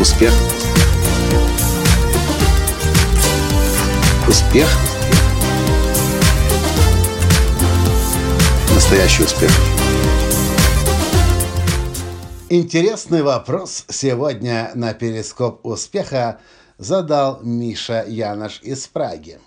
Успех. Успех. Настоящий успех. Интересный вопрос сегодня на перископ успеха задал Миша Янош из Праги.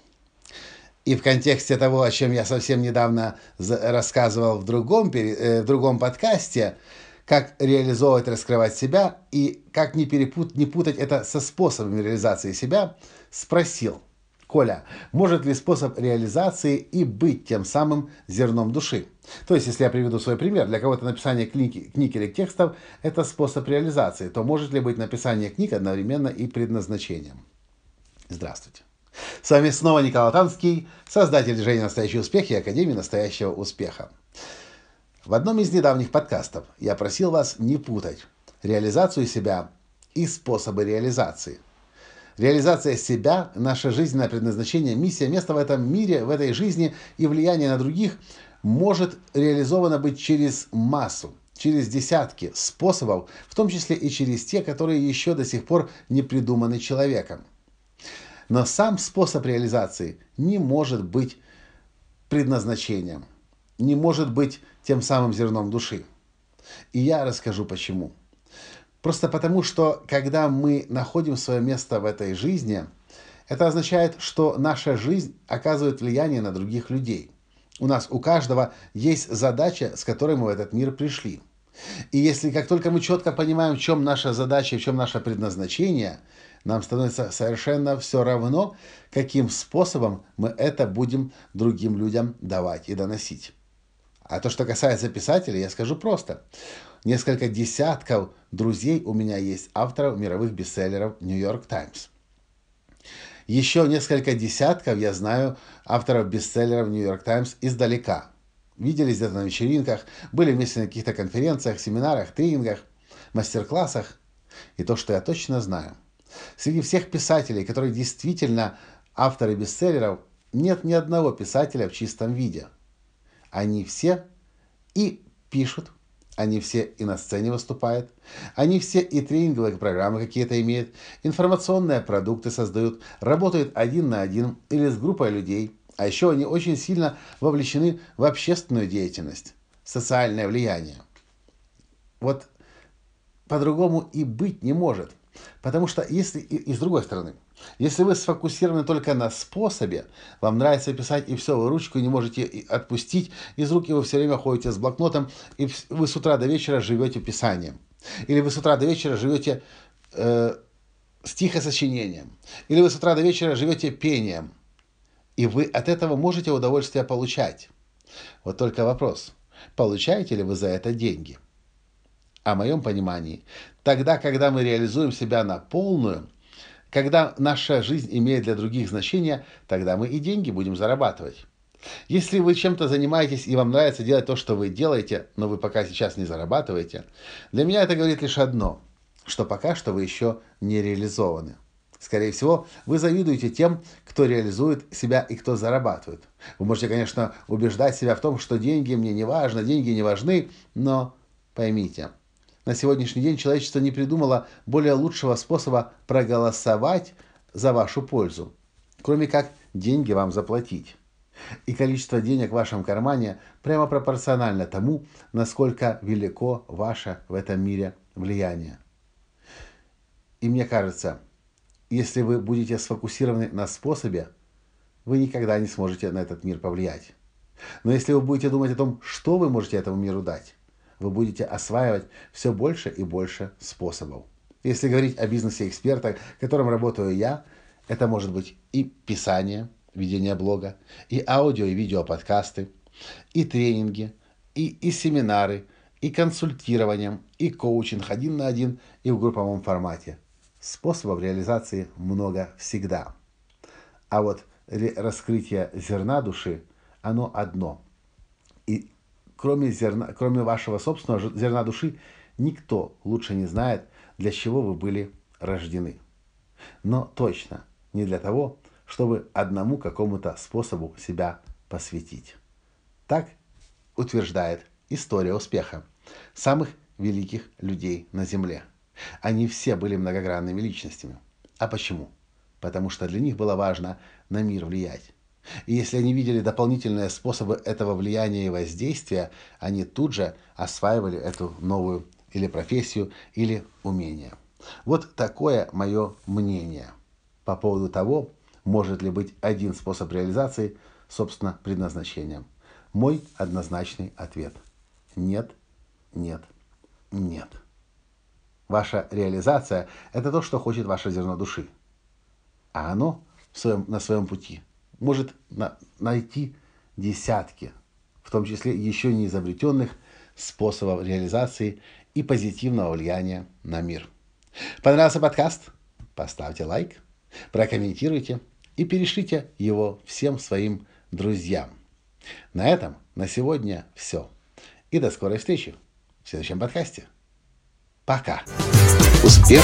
И в контексте того, о чем я совсем недавно рассказывал в другом, э, в другом подкасте, как реализовывать, раскрывать себя и как не, перепут, не путать это со способами реализации себя, спросил, Коля, может ли способ реализации и быть тем самым зерном души? То есть, если я приведу свой пример, для кого-то написание книги, книг или текстов – это способ реализации, то может ли быть написание книг одновременно и предназначением? Здравствуйте. С вами снова Николай Танский, создатель движения «Настоящий успех» и Академии «Настоящего успеха». В одном из недавних подкастов я просил вас не путать реализацию себя и способы реализации. Реализация себя, наше жизненное предназначение, миссия, место в этом мире, в этой жизни и влияние на других может реализовано быть через массу, через десятки способов, в том числе и через те, которые еще до сих пор не придуманы человеком. Но сам способ реализации не может быть предназначением, не может быть тем самым зерном души. И я расскажу почему. Просто потому, что когда мы находим свое место в этой жизни, это означает, что наша жизнь оказывает влияние на других людей. У нас у каждого есть задача, с которой мы в этот мир пришли. И если как только мы четко понимаем, в чем наша задача, в чем наше предназначение, нам становится совершенно все равно, каким способом мы это будем другим людям давать и доносить. А то, что касается писателей, я скажу просто. Несколько десятков друзей у меня есть авторов мировых бестселлеров «Нью-Йорк Таймс». Еще несколько десятков я знаю авторов бестселлеров «Нью-Йорк Таймс» издалека. Виделись где-то на вечеринках, были вместе на каких-то конференциях, семинарах, тренингах, мастер-классах. И то, что я точно знаю. Среди всех писателей, которые действительно авторы бестселлеров, нет ни одного писателя в чистом виде – они все и пишут, они все и на сцене выступают, они все и тренинговые программы какие-то имеют, информационные продукты создают, работают один на один или с группой людей, а еще они очень сильно вовлечены в общественную деятельность, социальное влияние. Вот по-другому и быть не может – Потому что если, и, и с другой стороны, если вы сфокусированы только на способе, вам нравится писать и все, вы ручку не можете отпустить из руки, вы все время ходите с блокнотом, и вы с утра до вечера живете писанием. Или вы с утра до вечера живете э, стихосочинением. Или вы с утра до вечера живете пением. И вы от этого можете удовольствие получать. Вот только вопрос, получаете ли вы за это деньги? О моем понимании, Тогда, когда мы реализуем себя на полную, когда наша жизнь имеет для других значение, тогда мы и деньги будем зарабатывать. Если вы чем-то занимаетесь и вам нравится делать то, что вы делаете, но вы пока сейчас не зарабатываете, для меня это говорит лишь одно, что пока что вы еще не реализованы. Скорее всего, вы завидуете тем, кто реализует себя и кто зарабатывает. Вы можете, конечно, убеждать себя в том, что деньги мне не важны, деньги не важны, но поймите – на сегодняшний день человечество не придумало более лучшего способа проголосовать за вашу пользу, кроме как деньги вам заплатить. И количество денег в вашем кармане прямо пропорционально тому, насколько велико ваше в этом мире влияние. И мне кажется, если вы будете сфокусированы на способе, вы никогда не сможете на этот мир повлиять. Но если вы будете думать о том, что вы можете этому миру дать, вы будете осваивать все больше и больше способов. Если говорить о бизнесе эксперта, которым работаю я, это может быть и писание, ведение блога, и аудио и видео подкасты, и тренинги, и, и семинары, и консультирование, и коучинг один на один и в групповом формате. Способов реализации много всегда. А вот раскрытие зерна души, оно одно. Кроме, зерна, кроме вашего собственного зерна души, никто лучше не знает, для чего вы были рождены. Но точно не для того, чтобы одному какому-то способу себя посвятить. Так утверждает история успеха самых великих людей на Земле. Они все были многогранными личностями. А почему? Потому что для них было важно на мир влиять. И если они видели дополнительные способы этого влияния и воздействия, они тут же осваивали эту новую или профессию, или умение. Вот такое мое мнение по поводу того, может ли быть один способ реализации, собственно, предназначения. Мой однозначный ответ – нет, нет, нет. Ваша реализация – это то, что хочет ваше зерно души. А оно в своем, на своем пути может на, найти десятки, в том числе еще не изобретенных способов реализации и позитивного влияния на мир. Понравился подкаст? Поставьте лайк, прокомментируйте и перешлите его всем своим друзьям. На этом на сегодня все. И до скорой встречи в следующем подкасте. Пока. Успех.